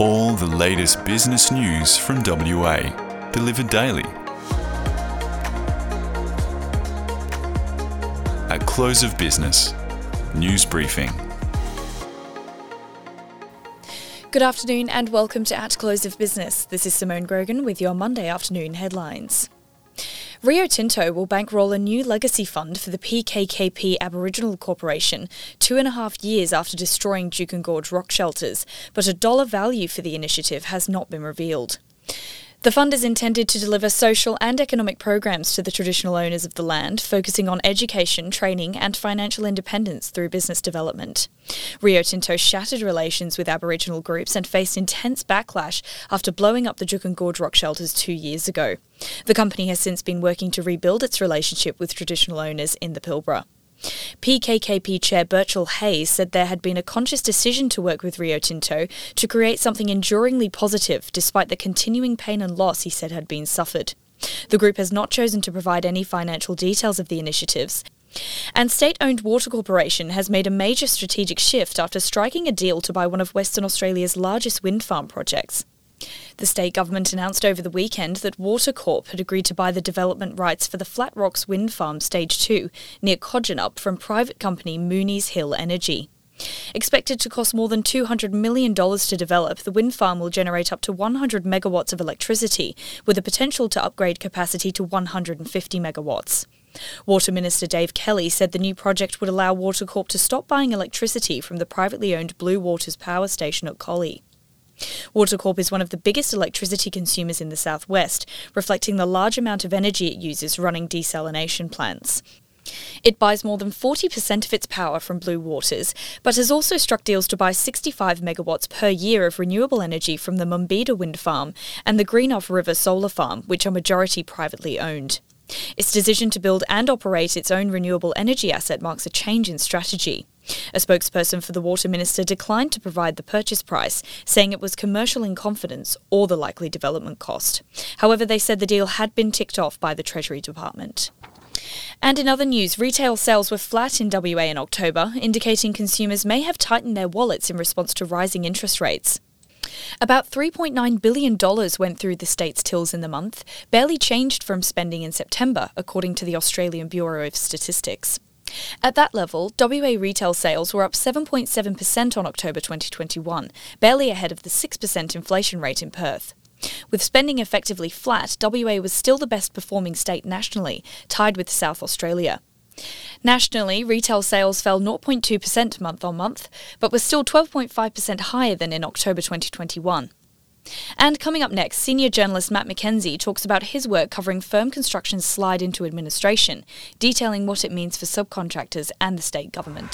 All the latest business news from WA, delivered daily. At close of business, news briefing. Good afternoon and welcome to At Close of Business. This is Simone Grogan with your Monday afternoon headlines. Rio Tinto will bankroll a new legacy fund for the PKKP Aboriginal Corporation two and a half years after destroying Juukan Gorge rock shelters, but a dollar value for the initiative has not been revealed. The fund is intended to deliver social and economic programs to the traditional owners of the land, focusing on education, training, and financial independence through business development. Rio Tinto shattered relations with Aboriginal groups and faced intense backlash after blowing up the Juukan Gorge rock shelters two years ago. The company has since been working to rebuild its relationship with traditional owners in the Pilbara. PKKP Chair Burchell Hayes said there had been a conscious decision to work with Rio Tinto to create something enduringly positive despite the continuing pain and loss he said had been suffered. The group has not chosen to provide any financial details of the initiatives. And state owned Water Corporation has made a major strategic shift after striking a deal to buy one of Western Australia's largest wind farm projects. The state government announced over the weekend that Water Corp had agreed to buy the development rights for the Flat Rocks Wind Farm Stage 2 near Kojonup from private company Moonies Hill Energy. Expected to cost more than $200 million to develop, the wind farm will generate up to 100 megawatts of electricity, with the potential to upgrade capacity to 150 megawatts. Water Minister Dave Kelly said the new project would allow Water Corp to stop buying electricity from the privately owned Blue Waters power station at Collie. Watercorp is one of the biggest electricity consumers in the southwest, reflecting the large amount of energy it uses running desalination plants. It buys more than 40% of its power from Blue Waters, but has also struck deals to buy 65 megawatts per year of renewable energy from the Mumbida wind farm and the Greenough River solar farm, which are majority privately owned. Its decision to build and operate its own renewable energy asset marks a change in strategy. A spokesperson for the Water Minister declined to provide the purchase price, saying it was commercial in confidence or the likely development cost. However, they said the deal had been ticked off by the Treasury Department. And in other news, retail sales were flat in WA in October, indicating consumers may have tightened their wallets in response to rising interest rates. About $3.9 billion went through the state's tills in the month, barely changed from spending in September, according to the Australian Bureau of Statistics. At that level, WA retail sales were up 7.7% on October 2021, barely ahead of the 6% inflation rate in Perth. With spending effectively flat, WA was still the best performing state nationally, tied with South Australia. Nationally, retail sales fell 0.2% month on month, but were still 12.5% higher than in October 2021. And coming up next, senior journalist Matt McKenzie talks about his work covering firm construction's slide into administration, detailing what it means for subcontractors and the state government.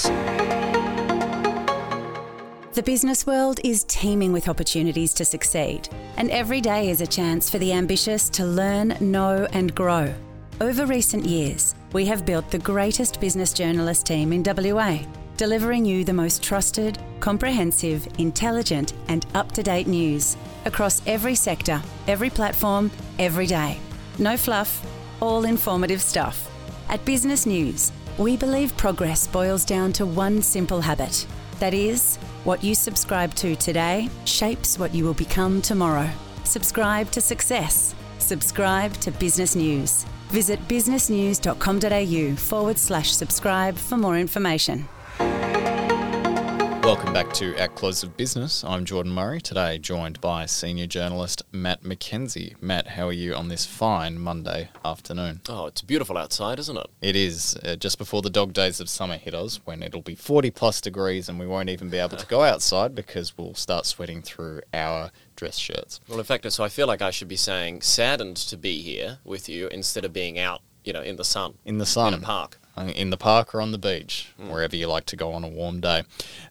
The business world is teeming with opportunities to succeed, and every day is a chance for the ambitious to learn, know, and grow. Over recent years, we have built the greatest business journalist team in WA delivering you the most trusted, comprehensive, intelligent, and up to date news across every sector, every platform, every day. No fluff, all informative stuff. At Business News, we believe progress boils down to one simple habit that is, what you subscribe to today shapes what you will become tomorrow. Subscribe to success. Subscribe to Business News. Visit businessnews.com.au forward slash subscribe for more information. Welcome back to At Close of Business. I'm Jordan Murray, today joined by senior journalist Matt McKenzie. Matt, how are you on this fine Monday afternoon? Oh, it's beautiful outside, isn't it? It is, uh, just before the dog days of summer hit us, when it'll be 40 plus degrees and we won't even be able to go outside because we'll start sweating through our dress shirts. Well, in fact, so I feel like I should be saying saddened to be here with you instead of being out, you know, in the sun. In the sun. In a park. Uh, in the park or on the beach, mm. wherever you like to go on a warm day.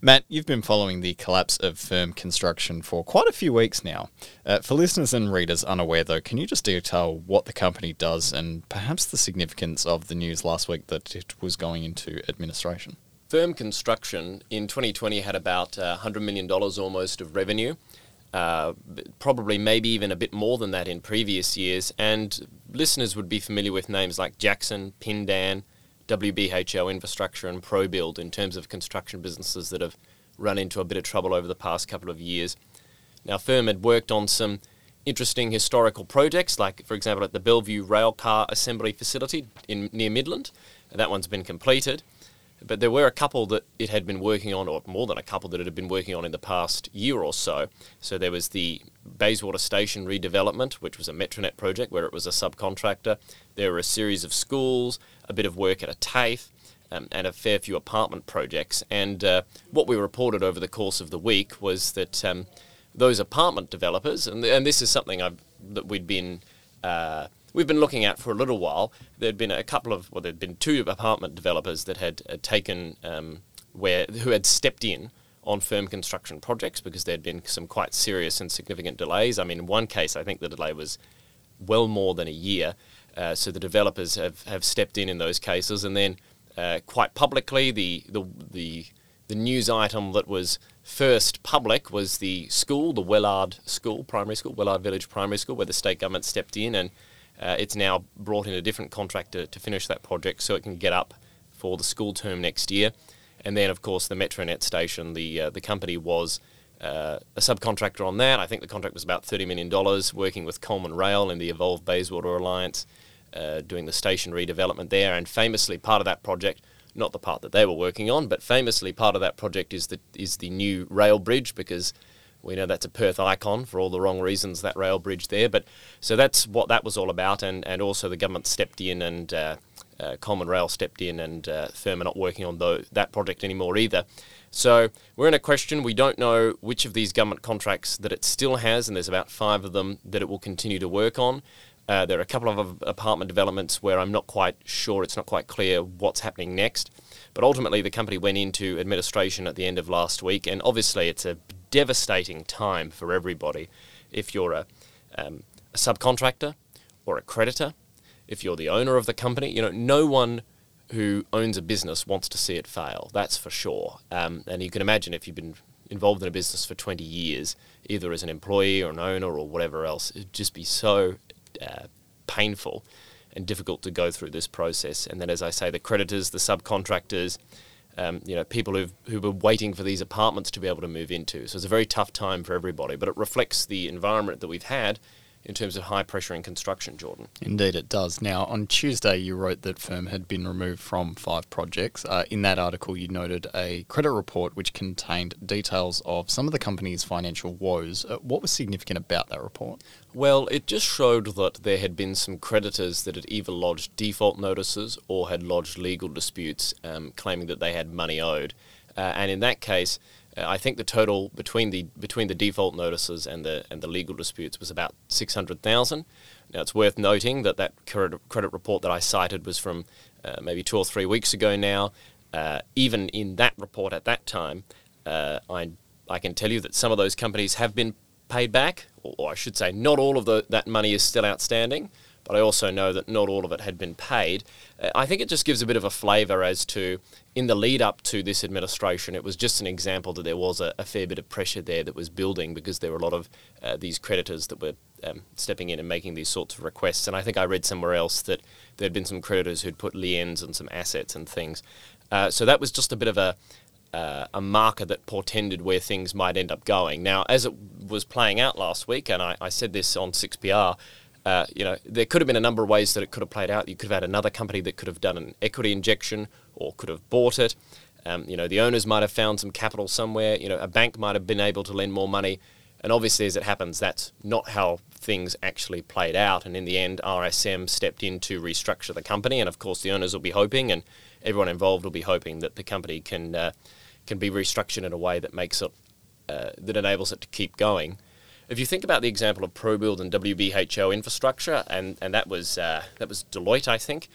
Matt, you've been following the collapse of firm construction for quite a few weeks now. Uh, for listeners and readers unaware, though, can you just detail what the company does and perhaps the significance of the news last week that it was going into administration? Firm construction in 2020 had about uh, $100 million almost of revenue. Uh, probably maybe even a bit more than that in previous years, and listeners would be familiar with names like Jackson, Pindan, WBHO infrastructure and ProBuild in terms of construction businesses that have run into a bit of trouble over the past couple of years. Now, Firm had worked on some interesting historical projects, like, for example, at the Bellevue Railcar Assembly Facility in near Midland. That one's been completed. But there were a couple that it had been working on, or more than a couple that it had been working on in the past year or so. So there was the Bayswater Station redevelopment, which was a Metronet project where it was a subcontractor. There were a series of schools, a bit of work at a TAFE, um, and a fair few apartment projects. And uh, what we reported over the course of the week was that um, those apartment developers, and, and this is something I've, that we'd been uh, we've been looking at for a little while. There'd been a couple of, well, there'd been two apartment developers that had, had taken, um, where who had stepped in on firm construction projects because there'd been some quite serious and significant delays. I mean, in one case, I think the delay was well more than a year. Uh, so the developers have, have stepped in in those cases, and then uh, quite publicly, the, the the the news item that was first public was the school, the Wellard School, primary school, Wellard Village Primary School, where the state government stepped in and uh, it's now brought in a different contractor to finish that project so it can get up for the school term next year. And then, of course, the Metronet station, the uh, the company was uh, a subcontractor on that. I think the contract was about $30 million, working with Coleman Rail and the Evolve Bayswater Alliance, uh, doing the station redevelopment there. And famously, part of that project, not the part that they were working on, but famously, part of that project is the, is the new rail bridge because we know that's a Perth icon for all the wrong reasons, that rail bridge there. But so that's what that was all about. And, and also the government stepped in and uh, uh, Coleman Rail stepped in and uh, Firm are not working on the, that project anymore either. So we're in a question. We don't know which of these government contracts that it still has, and there's about five of them that it will continue to work on. Uh, there are a couple of apartment developments where I'm not quite sure, it's not quite clear what's happening next. But ultimately, the company went into administration at the end of last week, and obviously, it's a devastating time for everybody. If you're a, um, a subcontractor or a creditor, if you're the owner of the company, you know, no one who owns a business wants to see it fail. That's for sure. Um, and you can imagine if you've been involved in a business for 20 years, either as an employee or an owner or whatever else, it'd just be so uh, painful and difficult to go through this process. And then, as I say, the creditors, the subcontractors, um, you know, people who've, who were waiting for these apartments to be able to move into. So it's a very tough time for everybody, but it reflects the environment that we've had in terms of high pressure in construction, Jordan. Indeed, it does. Now, on Tuesday, you wrote that Firm had been removed from five projects. Uh, in that article, you noted a credit report which contained details of some of the company's financial woes. Uh, what was significant about that report? Well, it just showed that there had been some creditors that had either lodged default notices or had lodged legal disputes um, claiming that they had money owed. Uh, and in that case, I think the total between the between the default notices and the and the legal disputes was about six hundred thousand. Now it's worth noting that that credit, credit report that I cited was from uh, maybe two or three weeks ago now. Uh, even in that report at that time, uh, I I can tell you that some of those companies have been paid back, or, or I should say, not all of the, that money is still outstanding but I also know that not all of it had been paid. Uh, I think it just gives a bit of a flavour as to, in the lead up to this administration, it was just an example that there was a, a fair bit of pressure there that was building because there were a lot of uh, these creditors that were um, stepping in and making these sorts of requests. And I think I read somewhere else that there had been some creditors who'd put liens on some assets and things. Uh, so that was just a bit of a, uh, a marker that portended where things might end up going. Now, as it was playing out last week, and I, I said this on 6PR, uh, you know, there could have been a number of ways that it could have played out. You could have had another company that could have done an equity injection or could have bought it. Um, you know, the owners might have found some capital somewhere. You know, a bank might have been able to lend more money. And obviously, as it happens, that's not how things actually played out. And in the end, RSM stepped in to restructure the company. And of course, the owners will be hoping, and everyone involved will be hoping that the company can uh, can be restructured in a way that makes it uh, that enables it to keep going. If you think about the example of ProBuild and WBHO infrastructure, and, and that was uh, that was Deloitte, I think.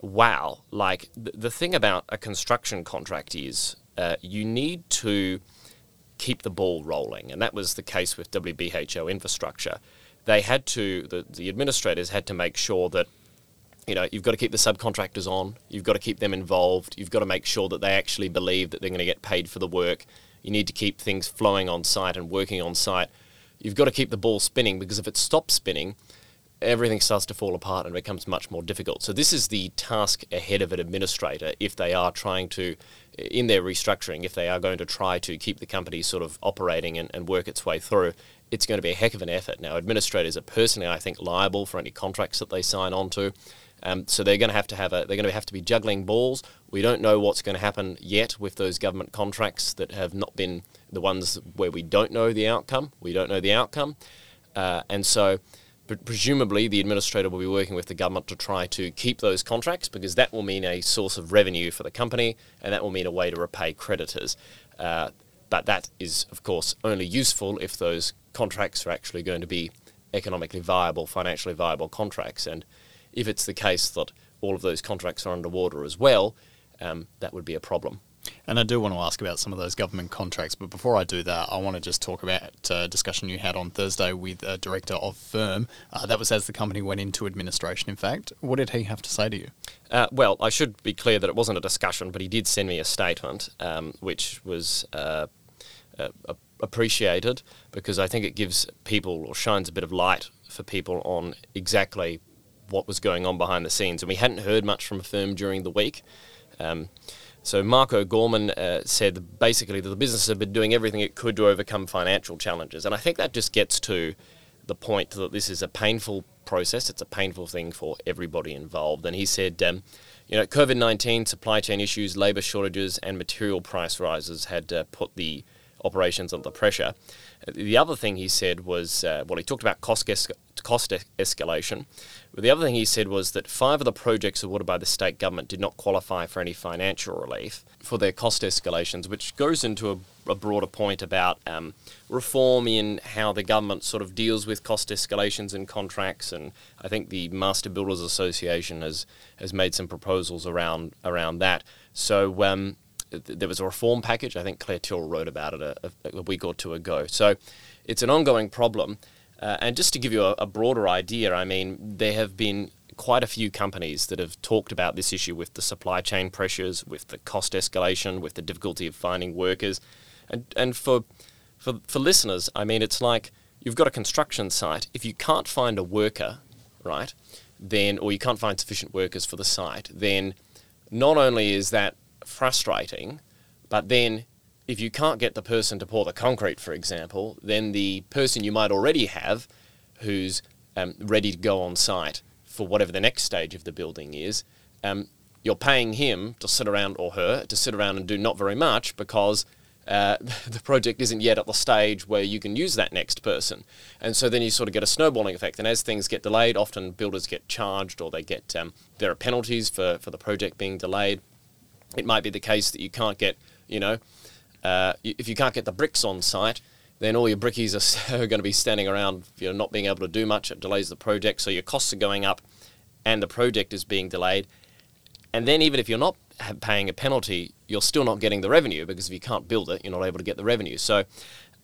Wow, like the, the thing about a construction contract is uh, you need to keep the ball rolling, and that was the case with WBHO infrastructure. They had to the, the administrators had to make sure that you know you've got to keep the subcontractors on, you've got to keep them involved, you've got to make sure that they actually believe that they're going to get paid for the work. You need to keep things flowing on site and working on site you've got to keep the ball spinning because if it stops spinning, everything starts to fall apart and becomes much more difficult. So this is the task ahead of an administrator if they are trying to, in their restructuring, if they are going to try to keep the company sort of operating and, and work its way through, it's going to be a heck of an effort. Now, administrators are personally, I think, liable for any contracts that they sign on to. Um, so they're going to have to have a, they're going to have to be juggling balls. We don't know what's going to happen yet with those government contracts that have not been the ones where we don't know the outcome. We don't know the outcome, uh, and so presumably the administrator will be working with the government to try to keep those contracts because that will mean a source of revenue for the company, and that will mean a way to repay creditors. Uh, but that is, of course, only useful if those contracts are actually going to be economically viable, financially viable contracts, and if it's the case that all of those contracts are underwater as well, um, that would be a problem. And I do want to ask about some of those government contracts, but before I do that, I want to just talk about a discussion you had on Thursday with a director of Firm. Uh, that was as the company went into administration, in fact. What did he have to say to you? Uh, well, I should be clear that it wasn't a discussion, but he did send me a statement, um, which was uh, uh appreciated because I think it gives people or shines a bit of light for people on exactly what was going on behind the scenes. And we hadn't heard much from a Firm during the week. Um, so Marco Gorman uh, said basically that the business had been doing everything it could to overcome financial challenges. And I think that just gets to the point that this is a painful process. It's a painful thing for everybody involved. And he said, um, you know, COVID 19, supply chain issues, labour shortages, and material price rises had uh, put the operations under pressure. The other thing he said was, uh, well, he talked about cost, es- cost es- escalation. But the other thing he said was that five of the projects awarded by the state government did not qualify for any financial relief for their cost escalations, which goes into a, a broader point about um, reform in how the government sort of deals with cost escalations in contracts. And I think the Master Builders Association has, has made some proposals around, around that. So, um, there was a reform package. I think Claire Till wrote about it a, a, week or two ago. So it's an ongoing problem. Uh, and just to give you a, a, broader idea, I mean, there have been quite a few companies that have talked about this issue with the supply chain pressures, with the cost escalation, with the difficulty of finding workers. And, and for, for, for listeners, I mean, it's like you've got a construction site. If you can't find a worker, right, then, or you can't find sufficient workers for the site, then not only is that frustrating. But then, if you can't get the person to pour the concrete, for example, then the person you might already have who's um, ready to go on site for whatever the next stage of the building is, um, you're paying him to sit around or her to sit around and do not very much because uh, the project isn't yet at the stage where you can use that next person. And so then you sort of get a snowballing effect. And as things get delayed, often builders get charged or they get um, there are penalties for, for the project being delayed it might be the case that you can't get, you know, uh, if you can't get the bricks on site, then all your brickies are, going to be standing around, you know, not being able to do much. It delays the project, so your costs are going up, and the project is being delayed. And then even if you're not paying a penalty, you're still not getting the revenue because if you can't build it, you're not able to get the revenue. So,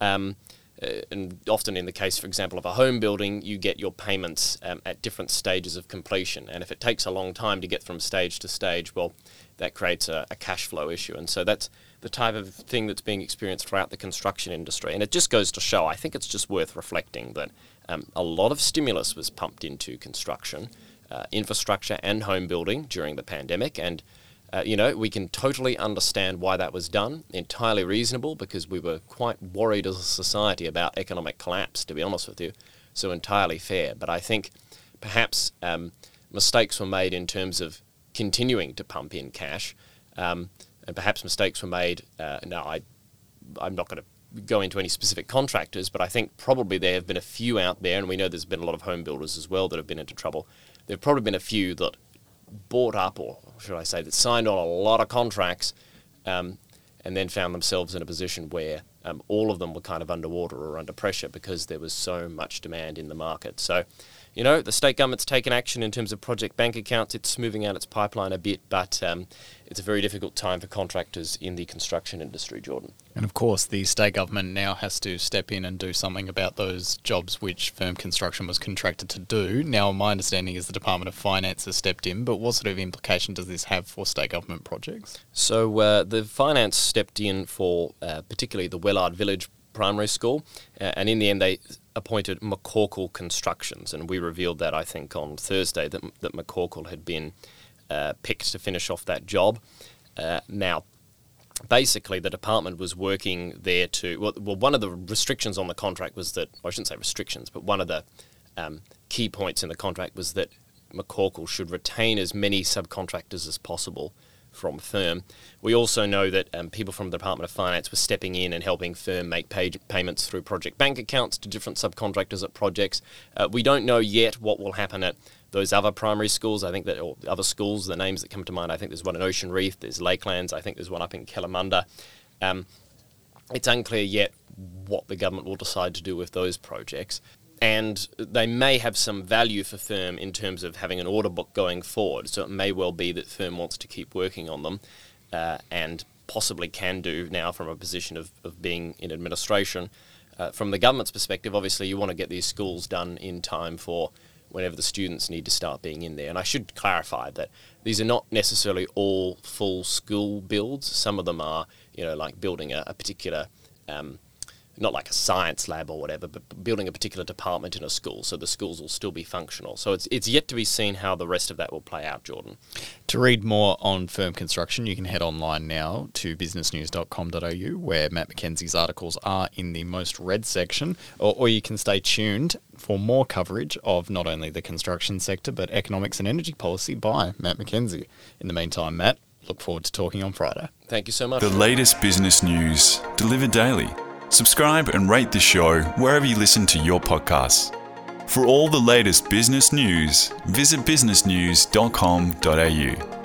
um, uh, and often in the case, for example, of a home building, you get your payments um, at different stages of completion. And if it takes a long time to get from stage to stage, well, that creates a, a, cash flow issue. And so that's the type of thing that's being experienced throughout the construction industry. And it just goes to show, I think it's just worth reflecting that um, a lot of stimulus was pumped into construction, uh, infrastructure, and home building during the pandemic. And uh, you know, we can totally understand why that was done. Entirely reasonable because we were quite worried as a society about economic collapse, to be honest with you. So entirely fair. But I think perhaps um, mistakes were made in terms of continuing to pump in cash, um, and perhaps mistakes were made. Uh, now, I, I'm not going to go into any specific contractors, but I think probably there have been a few out there, and we know there's been a lot of home builders as well that have been into trouble. There have probably been a few that bought up, or should I say, that signed on a lot of contracts, um, and then found themselves in a position where um, all of them were kind of underwater or under pressure because there was so much demand in the market. So you know, the state government's taken action in terms of project bank accounts. It's smoothing out its pipeline a bit, but um, it's a very difficult time for contractors in the construction industry, Jordan. And of course, the state government now has to step in and do something about those jobs which firm construction was contracted to do. Now, my understanding is the Department of Finance has stepped in, but what sort of implication does this have for state government projects? So, uh, the finance stepped in for uh, particularly the Wellard Village Primary School, uh, and in the end, they appointed McCorkell Constructions, and we revealed that I think on Thursday that that McCorkell had been uh, picked to finish off that job. Uh, now, basically the department was working there to well, well, one of the restrictions on the contract was that well, I shouldn't say restrictions, but one of the um, key points in the contract was that McCorkell should retain as many subcontractors as possible from firm. We also know that um, people from the Department of Finance were stepping in and helping firm make pay- payments through project bank accounts to different subcontractors at projects. Uh, we don't know yet what will happen at those other primary schools. I think that or other schools, the names that come to mind, I think there's one in Ocean Reef, there's Lakelands, I think there's one up in Kalamunda. Um, it's unclear yet what the government will decide to do with those projects and they may have some value for firm in terms of having an order book going forward. So it may well be that firm wants to keep working on them, uh, and possibly can do now from a position of, of being in administration. Uh, from the government's perspective, obviously you want to get these schools done in time for whenever the students need to start being in there. And I should clarify that these are not necessarily all full school builds. Some of them are, you know, like building a, a particular um, not like a science lab or whatever, but building a particular department in a school, so the schools will still be functional. So it's it's yet to be seen how the rest of that will play out, Jordan. To read more on firm construction, you can head online now to businessnews.com.au, where Matt McKenzie's articles are in the most read section, or, or you can stay tuned for more coverage of not only the construction sector but economics and energy policy by Matt McKenzie. In the meantime, Matt, look forward to talking on Friday. Thank you so much. The latest business news delivered daily. Subscribe and rate the show wherever you listen to your podcasts. For all the latest business news, visit businessnews.com.au.